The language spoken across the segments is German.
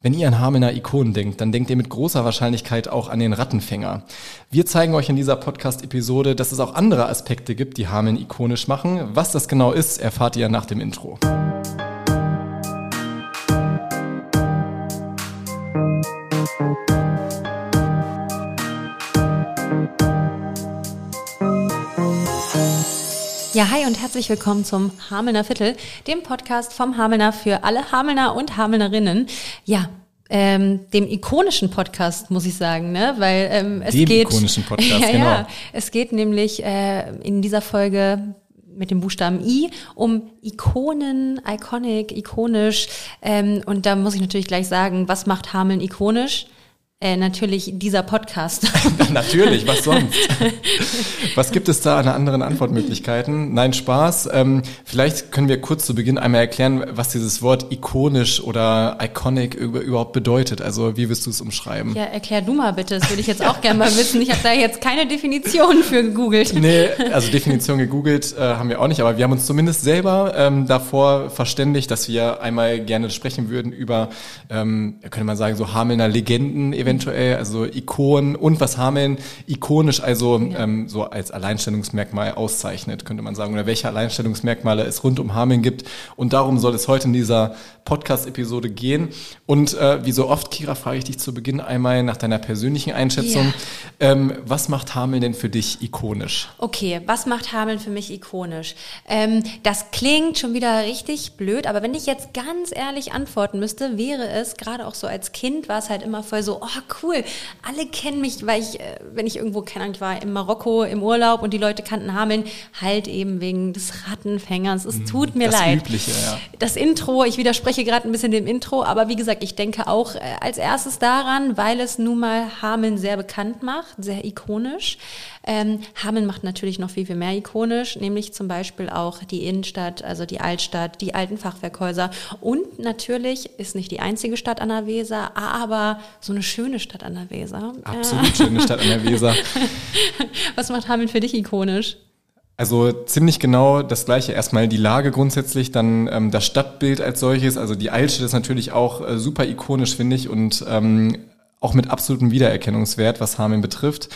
Wenn ihr an Hamelner Ikonen denkt, dann denkt ihr mit großer Wahrscheinlichkeit auch an den Rattenfänger. Wir zeigen euch in dieser Podcast-Episode, dass es auch andere Aspekte gibt, die Hameln ikonisch machen. Was das genau ist, erfahrt ihr nach dem Intro. Ja, hi und herzlich willkommen zum Hamelner Viertel, dem Podcast vom Hamelner für alle Hamelner und Hamelnerinnen. Ja, ähm, dem ikonischen Podcast, muss ich sagen, ne? Weil ähm, es dem geht. ikonischen Podcast, ja, genau. Ja, es geht nämlich äh, in dieser Folge mit dem Buchstaben I um Ikonen, iconic, ikonisch. Ähm, und da muss ich natürlich gleich sagen, was macht Hameln ikonisch? Äh, natürlich dieser Podcast. Natürlich, was sonst? was gibt es da an anderen Antwortmöglichkeiten? Nein, Spaß. Ähm, vielleicht können wir kurz zu Beginn einmal erklären, was dieses Wort ikonisch oder iconic überhaupt bedeutet. Also wie wirst du es umschreiben? Ja, erklär du mal bitte. Das würde ich jetzt auch gerne mal wissen. Ich habe da jetzt keine Definition für gegoogelt. Nee, also Definition gegoogelt äh, haben wir auch nicht, aber wir haben uns zumindest selber ähm, davor verständigt, dass wir einmal gerne sprechen würden über, ähm, könnte man sagen, so Hamelner Legenden eventuell, also Ikonen und was Hameln ikonisch, also ja. ähm, so als Alleinstellungsmerkmal auszeichnet, könnte man sagen, oder welche Alleinstellungsmerkmale es rund um Hameln gibt. Und darum soll es heute in dieser Podcast-Episode gehen. Und äh, wie so oft, Kira, frage ich dich zu Beginn einmal nach deiner persönlichen Einschätzung. Ja. Ähm, was macht Hameln denn für dich ikonisch? Okay, was macht Hameln für mich ikonisch? Ähm, das klingt schon wieder richtig blöd, aber wenn ich jetzt ganz ehrlich antworten müsste, wäre es, gerade auch so als Kind, war es halt immer voll so, oh cool, alle kennen mich, weil ich, äh, wenn ich irgendwo, keine ich war in Marokko im Urlaub und die Leute kannten Hameln, halt eben wegen des Rattenfängers. Es mhm, tut mir das leid. Übliche, ja. Das Intro, ich widerspreche gerade ein bisschen dem Intro, aber wie gesagt, ich denke auch äh, als erstes daran, weil es nun mal Hameln sehr bekannt macht, sehr ikonisch. Ähm, Hameln macht natürlich noch viel, viel mehr ikonisch, nämlich zum Beispiel auch die Innenstadt, also die Altstadt, die alten Fachwerkhäuser und natürlich ist nicht die einzige Stadt an der Weser, aber so eine schöne Stadt an der Weser. Absolut schöne Stadt an der Weser. Was macht Hameln für dich ikonisch? Also ziemlich genau das gleiche. Erstmal die Lage grundsätzlich, dann ähm, das Stadtbild als solches. Also die Altstadt ist natürlich auch äh, super ikonisch, finde ich, und ähm, auch mit absolutem Wiedererkennungswert, was Hameln betrifft.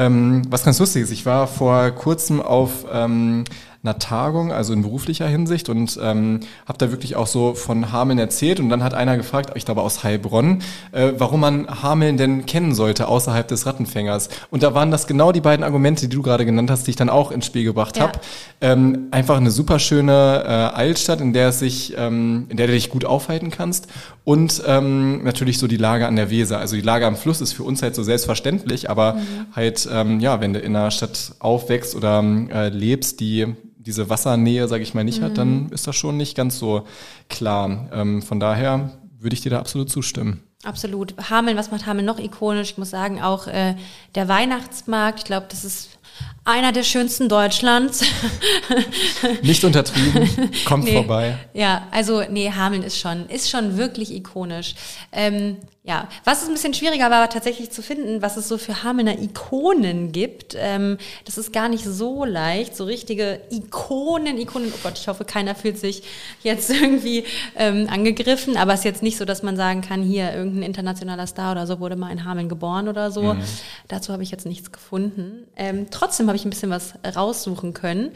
Ähm, was ganz lustig ist, ich war vor kurzem auf ähm, einer Tagung, also in beruflicher Hinsicht und ähm, habe da wirklich auch so von Hameln erzählt und dann hat einer gefragt, ich glaube aus Heilbronn, äh, warum man Hameln denn kennen sollte außerhalb des Rattenfängers. Und da waren das genau die beiden Argumente, die du gerade genannt hast, die ich dann auch ins Spiel gebracht ja. habe. Ähm, einfach eine super schöne äh, Altstadt, in der es sich, ähm, in der du dich gut aufhalten kannst und ähm, natürlich so die Lage an der Weser. Also die Lage am Fluss ist für uns halt so selbstverständlich, aber mhm. halt ähm, ja, wenn du in einer Stadt aufwächst oder äh, lebst, die diese Wassernähe, sage ich mal, nicht mhm. hat, dann ist das schon nicht ganz so klar. Ähm, von daher würde ich dir da absolut zustimmen. Absolut. Hameln, was macht Hameln noch ikonisch? Ich muss sagen, auch äh, der Weihnachtsmarkt, ich glaube, das ist einer der schönsten Deutschlands. Nicht untertrieben, kommt nee, vorbei. Ja, also nee, Hameln ist schon, ist schon wirklich ikonisch. Ähm, ja, was es ein bisschen schwieriger war, tatsächlich zu finden, was es so für Hamelner Ikonen gibt. Ähm, das ist gar nicht so leicht, so richtige Ikonen, Ikonen. Oh Gott, ich hoffe, keiner fühlt sich jetzt irgendwie ähm, angegriffen. Aber es ist jetzt nicht so, dass man sagen kann, hier irgendein internationaler Star oder so wurde mal in Hameln geboren oder so. Mhm. Dazu habe ich jetzt nichts gefunden. Ähm, trotzdem habe ich ein bisschen was raussuchen können.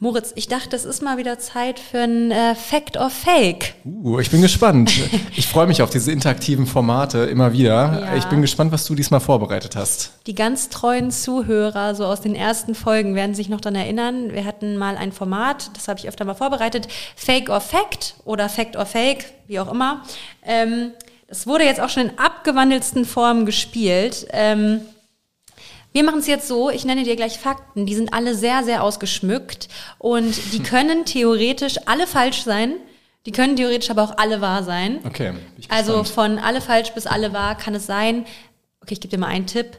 Moritz, ich dachte, es ist mal wieder Zeit für ein äh, Fact or Fake. Uh, ich bin gespannt. ich freue mich auf diese interaktiven Formate immer wieder. Ja. Ich bin gespannt, was du diesmal vorbereitet hast. Die ganz treuen Zuhörer, so aus den ersten Folgen, werden sich noch daran erinnern. Wir hatten mal ein Format, das habe ich öfter mal vorbereitet. Fake or Fact oder Fact or Fake, wie auch immer. Ähm, das wurde jetzt auch schon in abgewandelsten Formen gespielt. Ähm, wir machen es jetzt so, ich nenne dir gleich Fakten, die sind alle sehr, sehr ausgeschmückt und die können theoretisch alle falsch sein. Die können theoretisch aber auch alle wahr sein. Okay. Also von alle falsch bis alle wahr kann es sein. Okay, ich gebe dir mal einen Tipp.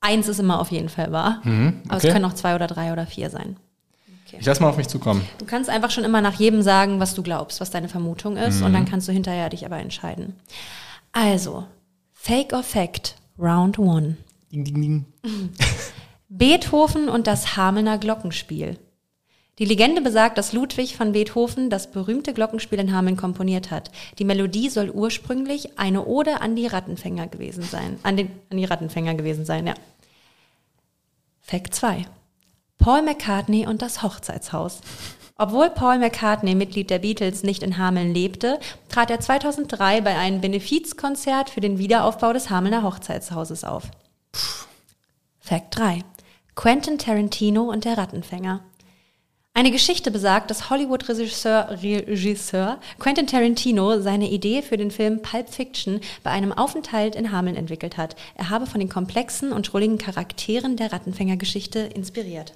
Eins ist immer auf jeden Fall wahr. Mhm, okay. Aber es können auch zwei oder drei oder vier sein. Okay. Ich lass mal auf mich zukommen. Du kannst einfach schon immer nach jedem sagen, was du glaubst, was deine Vermutung ist. Mhm. Und dann kannst du hinterher dich aber entscheiden. Also, Fake or Fact, Round One. Ding, ding, ding. Beethoven und das Hamelner Glockenspiel. Die Legende besagt, dass Ludwig von Beethoven das berühmte Glockenspiel in Hameln komponiert hat. Die Melodie soll ursprünglich eine Ode an die Rattenfänger gewesen sein. An, den, an die Rattenfänger gewesen sein, ja. Fact 2. Paul McCartney und das Hochzeitshaus. Obwohl Paul McCartney, Mitglied der Beatles, nicht in Hameln lebte, trat er 2003 bei einem Benefizkonzert für den Wiederaufbau des Hamelner Hochzeitshauses auf. Fact 3. Quentin Tarantino und der Rattenfänger. Eine Geschichte besagt, dass Hollywood-Regisseur Regisseur Quentin Tarantino seine Idee für den Film Pulp Fiction bei einem Aufenthalt in Hameln entwickelt hat. Er habe von den komplexen und schrulligen Charakteren der Rattenfängergeschichte inspiriert.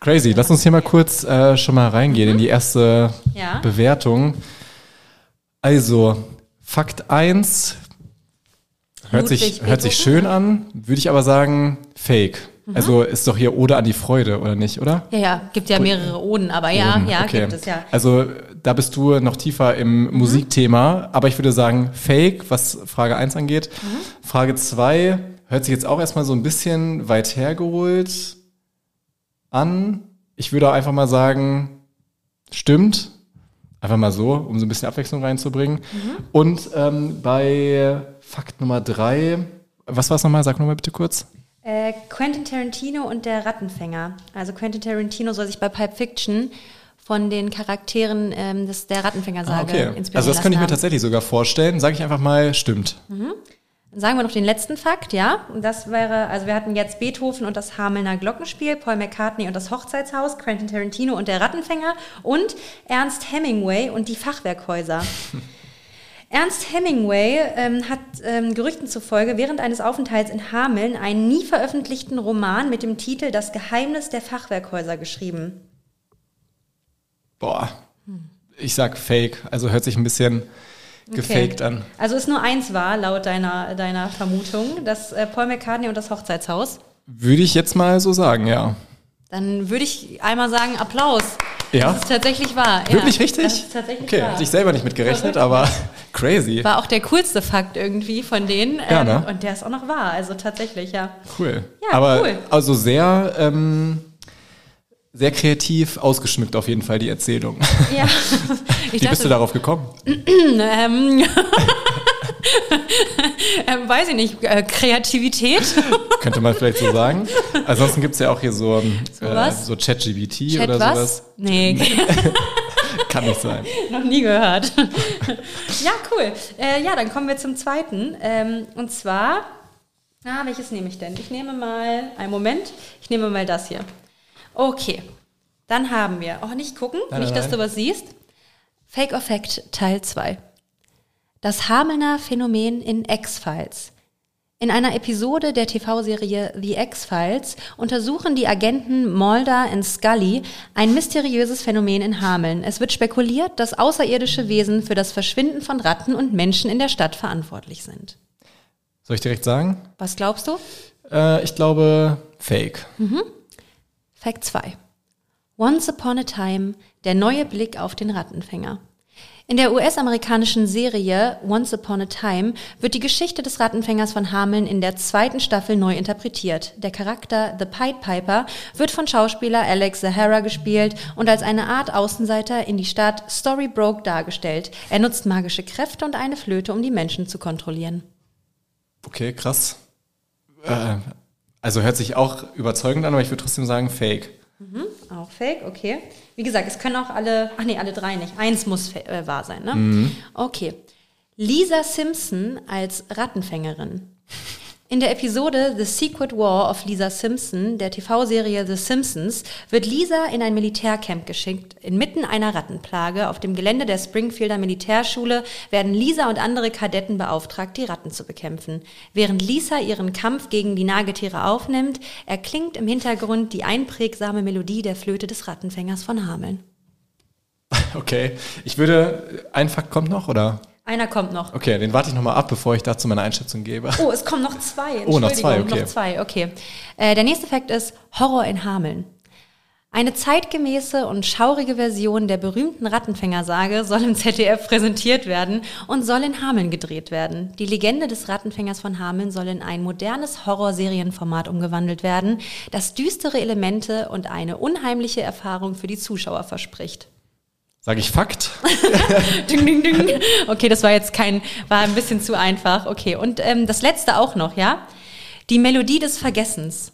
Crazy. Lass uns hier mal kurz äh, schon mal reingehen in die erste Ja. Bewertung. Also, Fakt 1 hört sich, hört sich schön an, würde ich aber sagen, fake. Mhm. Also ist doch hier Ode an die Freude, oder nicht, oder? Ja, ja, gibt ja mehrere Oden, aber ja, Oden, ja, okay. gibt es ja. Also da bist du noch tiefer im Mhm. Musikthema, aber ich würde sagen Fake, was Frage 1 angeht. Mhm. Frage 2 hört sich jetzt auch erstmal so ein bisschen weit hergeholt an. Ich würde einfach mal sagen, stimmt. Einfach mal so, um so ein bisschen Abwechslung reinzubringen. Mhm. Und ähm, bei Fakt Nummer 3, was war es nochmal? Sag nochmal bitte kurz. Äh, Quentin Tarantino und der Rattenfänger. Also Quentin Tarantino soll sich bei Pulp Fiction von den Charakteren ähm, des, der Rattenfänger-Sage Ah, okay. inspirieren Also das könnte ich mir haben. tatsächlich sogar vorstellen. Sage ich einfach mal, stimmt. Dann sagen wir noch den letzten Fakt, ja. Und das wäre, also wir hatten jetzt Beethoven und das Hamelner Glockenspiel, Paul McCartney und das Hochzeitshaus, Quentin Tarantino und der Rattenfänger und Ernst Hemingway und die Fachwerkhäuser. Ernst Hemingway ähm, hat ähm, Gerüchten zufolge während eines Aufenthalts in Hameln einen nie veröffentlichten Roman mit dem Titel Das Geheimnis der Fachwerkhäuser geschrieben. Boah, ich sag Fake. Also hört sich ein bisschen gefaked Okay. an. Also ist nur eins wahr, laut deiner, deiner Vermutung, das äh, Paul McCartney und das Hochzeitshaus. Würde ich jetzt mal so sagen, ja. Dann würde ich einmal sagen, Applaus. Ja? Das ist tatsächlich wahr. Wirklich ja, richtig? Das ist tatsächlich okay, wahr. hatte ich selber nicht mit gerechnet, aber crazy. War auch der coolste Fakt irgendwie von denen. Ja, ähm, ne? Und der ist auch noch wahr. Also tatsächlich, ja. Cool. Ja, aber cool. also sehr, ähm, sehr kreativ ausgeschmückt auf jeden Fall die Erzählung. ja. Wie bist du darauf gekommen? ähm, ähm, weiß ich nicht, äh, Kreativität. Könnte man vielleicht so sagen. Ansonsten gibt's ja auch hier so, ähm, äh, was? so ChatGBT Chat oder was? sowas. Nee, Kann nicht sein. noch nie gehört. ja, cool. Äh, ja, dann kommen wir zum zweiten. Ähm, und zwar, ah, welches nehme ich denn? Ich nehme mal, einen Moment, ich nehme mal das hier. Okay, dann haben wir, oh, nicht gucken, Nein, nicht, nein, dass du was siehst. Fake or Fact Teil 2. Das Hamelner Phänomen in X-Files. In einer Episode der TV-Serie The X-Files untersuchen die Agenten Mulder und Scully ein mysteriöses Phänomen in Hameln. Es wird spekuliert, dass außerirdische Wesen für das Verschwinden von Ratten und Menschen in der Stadt verantwortlich sind. Soll ich direkt sagen? Was glaubst du? Äh, ich glaube Fake. Fact 2. Once Upon a Time, der neue Blick auf den Rattenfänger. In der US-amerikanischen Serie Once Upon a Time wird die Geschichte des Rattenfängers von Hameln in der zweiten Staffel neu interpretiert. Der Charakter The Pied Piper wird von Schauspieler Alex Zahara gespielt und als eine Art Außenseiter in die Stadt Storybrooke dargestellt. Er nutzt magische Kräfte und eine Flöte, um die Menschen zu kontrollieren. Okay, krass. Äh, also hört sich auch überzeugend an, aber ich würde trotzdem sagen Fake. Auch fake, okay. Wie gesagt, es können auch alle, ach nee, alle drei nicht. Eins muss äh, wahr sein, ne? Okay. Lisa Simpson als Rattenfängerin. In der Episode The Secret War of Lisa Simpson der TV-Serie The Simpsons wird Lisa in ein Militärcamp geschickt. Inmitten einer Rattenplage auf dem Gelände der Springfielder Militärschule werden Lisa und andere Kadetten beauftragt, die Ratten zu bekämpfen. Während Lisa ihren Kampf gegen die Nagetiere aufnimmt, erklingt im Hintergrund die einprägsame Melodie der Flöte des Rattenfängers von Hameln. Okay. Ich würde, ein Fakt kommt noch, oder? Einer kommt noch. Okay, den warte ich nochmal ab, bevor ich dazu meine Einschätzung gebe. Oh, es kommen noch zwei. Oh, noch zwei, Entschuldigung, okay. Noch zwei, okay. Äh, der nächste Fakt ist Horror in Hameln. Eine zeitgemäße und schaurige Version der berühmten Rattenfängersage soll im ZDF präsentiert werden und soll in Hameln gedreht werden. Die Legende des Rattenfängers von Hameln soll in ein modernes Horrorserienformat umgewandelt werden, das düstere Elemente und eine unheimliche Erfahrung für die Zuschauer verspricht. Sage ich Fakt? ding, ding, ding. Okay, das war jetzt kein, war ein bisschen zu einfach. Okay, und ähm, das letzte auch noch, ja? Die Melodie des Vergessens.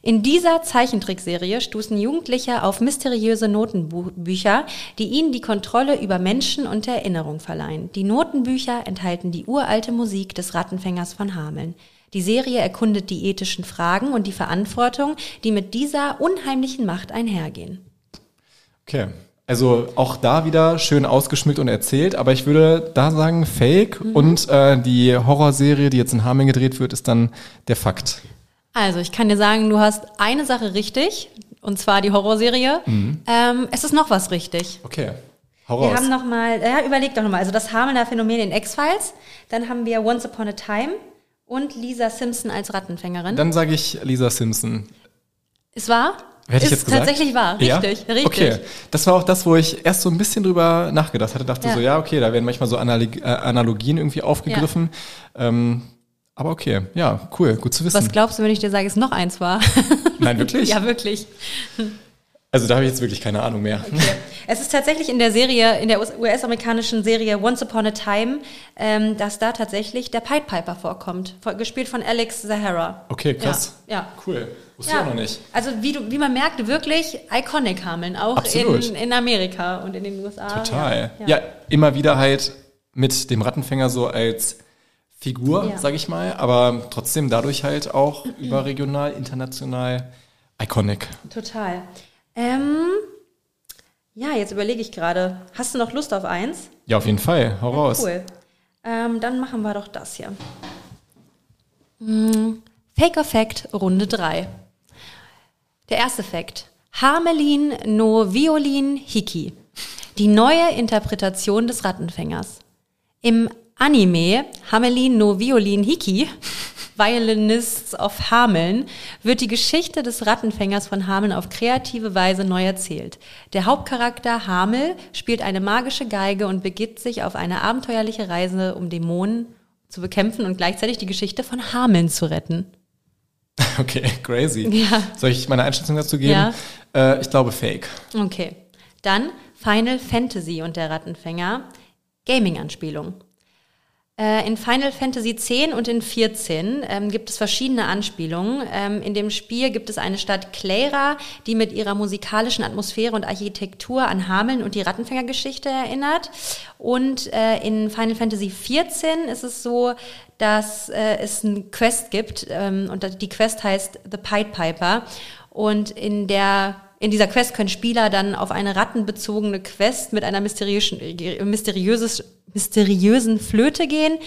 In dieser Zeichentrickserie stoßen Jugendliche auf mysteriöse Notenbücher, die ihnen die Kontrolle über Menschen und Erinnerung verleihen. Die Notenbücher enthalten die uralte Musik des Rattenfängers von Hameln. Die Serie erkundet die ethischen Fragen und die Verantwortung, die mit dieser unheimlichen Macht einhergehen. Okay. Also auch da wieder schön ausgeschmückt und erzählt, aber ich würde da sagen Fake mhm. und äh, die Horrorserie, die jetzt in Hameln gedreht wird, ist dann der Fakt. Also, ich kann dir sagen, du hast eine Sache richtig, und zwar die Horrorserie. Mhm. Ähm, es ist noch was richtig. Okay. Horror. Wir haben noch mal, ja, überleg doch noch mal. Also das Hamelner Phänomen in X-Files. Dann haben wir Once Upon a Time und Lisa Simpson als Rattenfängerin. Dann sage ich Lisa Simpson. Es war? Hätte ich jetzt gesagt? tatsächlich wahr, richtig, ja? richtig. Okay, das war auch das, wo ich erst so ein bisschen drüber nachgedacht hatte. Dachte ja. so, ja, okay, da werden manchmal so äh, Analogien irgendwie aufgegriffen. Ja. Ähm, aber okay, ja, cool, gut zu wissen. Was glaubst du, wenn ich dir sage, es noch eins war? Nein, wirklich? ja, wirklich. Also da habe ich jetzt wirklich keine Ahnung mehr. Okay. Es ist tatsächlich in der Serie, in der US-amerikanischen Serie Once Upon a Time, ähm, dass da tatsächlich der Pied Piper vorkommt, gespielt von Alex Zahara. Okay, krass. Ja. ja. Cool. Wusste ja. ich auch noch nicht. Also wie, du, wie man merkt, wirklich iconic Hameln, auch in, in Amerika und in den USA. Total. Ja. ja, immer wieder halt mit dem Rattenfänger so als Figur, ja. sage ich mal, aber trotzdem dadurch halt auch überregional, international iconic. Total. Ähm, ja, jetzt überlege ich gerade. Hast du noch Lust auf eins? Ja, auf jeden Fall. Hau ja, raus. Cool. Ähm, dann machen wir doch das hier. Hm, Fake or Fact Runde 3. Der erste Fact. Hamelin no Violin Hiki. Die neue Interpretation des Rattenfängers. Im Anime Hamelin no Violin Hiki, Violinists of Hameln, wird die Geschichte des Rattenfängers von Hameln auf kreative Weise neu erzählt. Der Hauptcharakter Hamel spielt eine magische Geige und begibt sich auf eine abenteuerliche Reise, um Dämonen zu bekämpfen und gleichzeitig die Geschichte von Hameln zu retten. Okay, crazy. Ja. Soll ich meine Einschätzung dazu geben? Ja. Äh, ich glaube Fake. Okay. Dann Final Fantasy und der Rattenfänger. Gaming-Anspielung. Äh, in Final Fantasy X und in 14 ähm, gibt es verschiedene Anspielungen. Ähm, in dem Spiel gibt es eine Stadt Clara, die mit ihrer musikalischen Atmosphäre und Architektur an Hameln und die Rattenfängergeschichte erinnert. Und äh, in Final Fantasy 14 ist es so, dass äh, es ein Quest gibt ähm, und die Quest heißt The Pied Piper. Und in der in dieser Quest können Spieler dann auf eine rattenbezogene Quest mit einer mysteriösen, mysteriöses, mysteriösen Flöte gehen.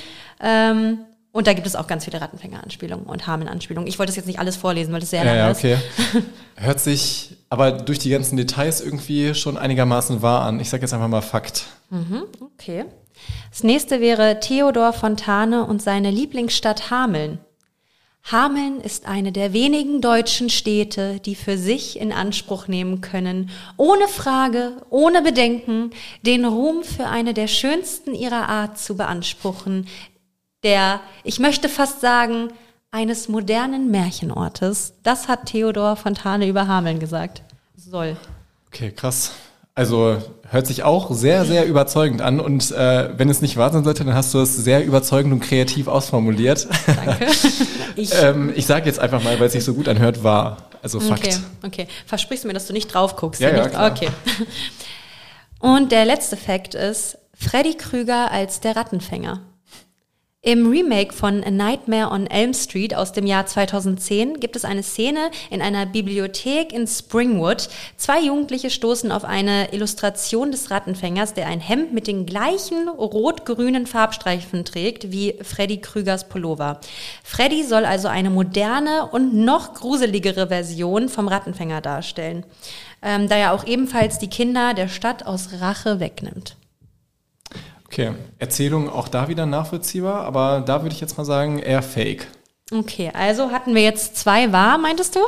Ähm, und da gibt es auch ganz viele Rattenfänger-Anspielungen und Hameln-Anspielungen. Ich wollte das jetzt nicht alles vorlesen, weil das sehr ja, lang ja, okay. Hört sich aber durch die ganzen Details irgendwie schon einigermaßen wahr an. Ich sage jetzt einfach mal Fakt. Mhm, okay. Das nächste wäre Theodor Fontane und seine Lieblingsstadt Hameln. Hameln ist eine der wenigen deutschen Städte, die für sich in Anspruch nehmen können, ohne Frage, ohne Bedenken, den Ruhm für eine der schönsten ihrer Art zu beanspruchen, der, ich möchte fast sagen, eines modernen Märchenortes. Das hat Theodor Fontane über Hameln gesagt. Soll. Okay, krass. Also hört sich auch sehr, sehr überzeugend an. Und äh, wenn es nicht wahr sein sollte, dann hast du es sehr überzeugend und kreativ ausformuliert. Danke. ich ähm, ich sage jetzt einfach mal, weil es sich so gut anhört, wahr. Also Fakt. Okay, okay. Versprichst du mir, dass du nicht drauf guckst? Ja, ja, klar. Okay. Und der letzte Fakt ist, Freddy Krüger als der Rattenfänger. Im Remake von A Nightmare on Elm Street aus dem Jahr 2010 gibt es eine Szene in einer Bibliothek in Springwood. Zwei Jugendliche stoßen auf eine Illustration des Rattenfängers, der ein Hemd mit den gleichen rot-grünen Farbstreifen trägt wie Freddy Krügers Pullover. Freddy soll also eine moderne und noch gruseligere Version vom Rattenfänger darstellen, ähm, da er auch ebenfalls die Kinder der Stadt aus Rache wegnimmt. Okay, Erzählung auch da wieder nachvollziehbar, aber da würde ich jetzt mal sagen, eher fake. Okay, also hatten wir jetzt zwei wahr, meintest du?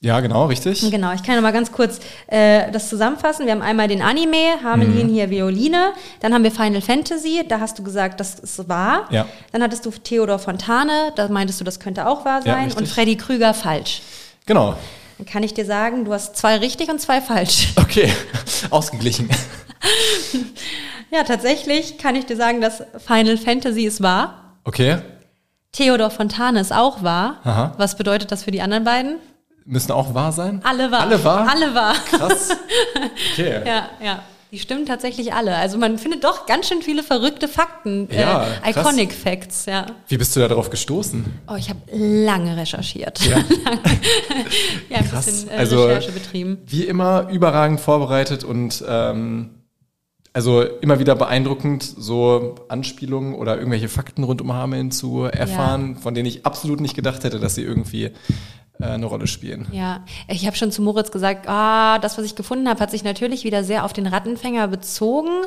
Ja, genau, richtig. Genau, ich kann noch mal ganz kurz äh, das zusammenfassen. Wir haben einmal den Anime, Hamelin hier Violine, dann haben wir Final Fantasy, da hast du gesagt, das ist wahr. Ja. Dann hattest du Theodor Fontane, da meintest du, das könnte auch wahr Ja, sein. richtig. und Freddy Krüger falsch. Genau. Dann kann ich dir sagen, du hast zwei richtig und zwei falsch. Okay, ausgeglichen. Ja, tatsächlich kann ich dir sagen, dass Final Fantasy ist wahr. Okay, Theodor Fontane ist auch wahr. Aha. Was bedeutet das für die anderen beiden? müssen auch wahr sein? Alle wahr. Alle wahr? Alle wahr. Krass. Okay. Ja, ja. Die stimmen tatsächlich alle. Also man findet doch ganz schön viele verrückte Fakten. Ja, äh, krass. Iconic Facts, ja. Wie bist du da drauf gestoßen? Oh, ich habe lange recherchiert. Ja. ja, ein Krass. bisschen äh, Also- Recherche betrieben. Wie immer überragend vorbereitet und ähm, also immer wieder beeindruckend, so Anspielungen oder irgendwelche Fakten rund um Hameln zu erfahren, von denen ich absolut nicht gedacht hätte, dass sie irgendwie äh, eine Rolle spielen. Ja, ich habe schon zu Moritz gesagt, ah, das, was ich gefunden habe, hat sich natürlich wieder sehr auf den Rattenfänger bezogen.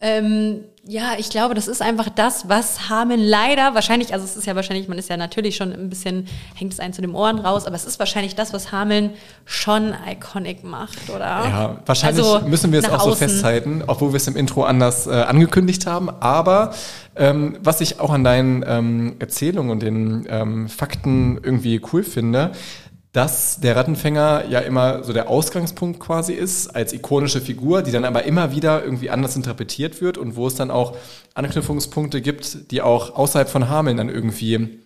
Ähm, ja, ich glaube, das ist einfach das, was Hameln leider wahrscheinlich, also es ist ja wahrscheinlich, man ist ja natürlich schon ein bisschen, hängt es einen zu den Ohren raus, aber es ist wahrscheinlich das, was Hameln schon iconic macht, oder? Ja, wahrscheinlich Also, müssen wir es auch so außen. festhalten, obwohl wir es im Intro anders äh, angekündigt haben. Aber ähm, was ich auch an deinen ähm, Erzählungen und den ähm, Fakten irgendwie cool finde, dass der Rattenfänger ja immer so der Ausgangspunkt quasi ist, als ikonische Figur, die dann aber immer wieder irgendwie anders interpretiert wird und wo es dann auch Anknüpfungspunkte gibt, die auch außerhalb von Hameln dann irgendwie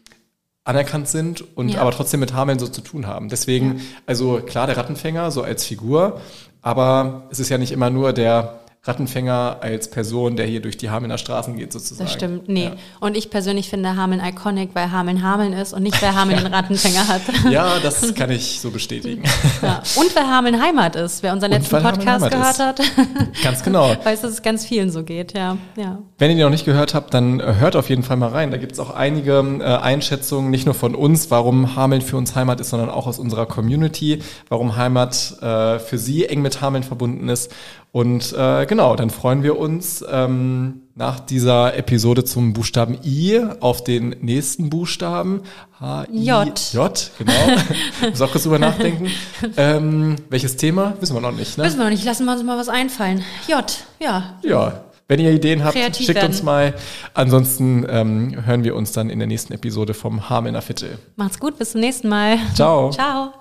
anerkannt sind und Ja. aber trotzdem mit Hameln so zu tun haben. Deswegen, also klar, der Rattenfänger so als Figur, aber es ist ja nicht immer nur der Rattenfänger als Person, der hier durch die Hamelner Straßen geht sozusagen. Das stimmt, nee. Ja. Und ich persönlich finde Hameln iconic, weil Hameln Hameln ist und nicht, weil Hameln den Rattenfänger hat. Ja, das kann ich so bestätigen. Ja. Und weil Hameln Heimat ist. Wer unseren Und letzten Podcast gehört ist. hat, Ganz genau. weiß, dass es ganz vielen so geht, ja. ja. Wenn ihr die noch nicht gehört habt, dann äh, hört auf jeden Fall mal rein. Da gibt es auch einige äh, Einschätzungen, nicht nur von uns, warum Hameln für uns Heimat ist, sondern auch aus unserer Community, warum Heimat äh, für sie eng mit Hameln verbunden ist. Und äh, genau, dann freuen wir uns ähm, nach dieser Episode zum Buchstaben I auf den nächsten Buchstaben. H -I J. J, genau. Muss auch kurz drüber nachdenken. Ähm, welches Thema? Wissen wir noch nicht, ne? Wissen wir noch nicht, lassen wir uns mal was einfallen. J, ja. Ja, wenn ihr Ideen habt, Kreativ schickt werden. uns mal. Ansonsten ähm, hören wir uns dann in der nächsten Episode vom Hamelner Viertel. Macht's gut, bis zum nächsten Mal. Ciao. Ciao.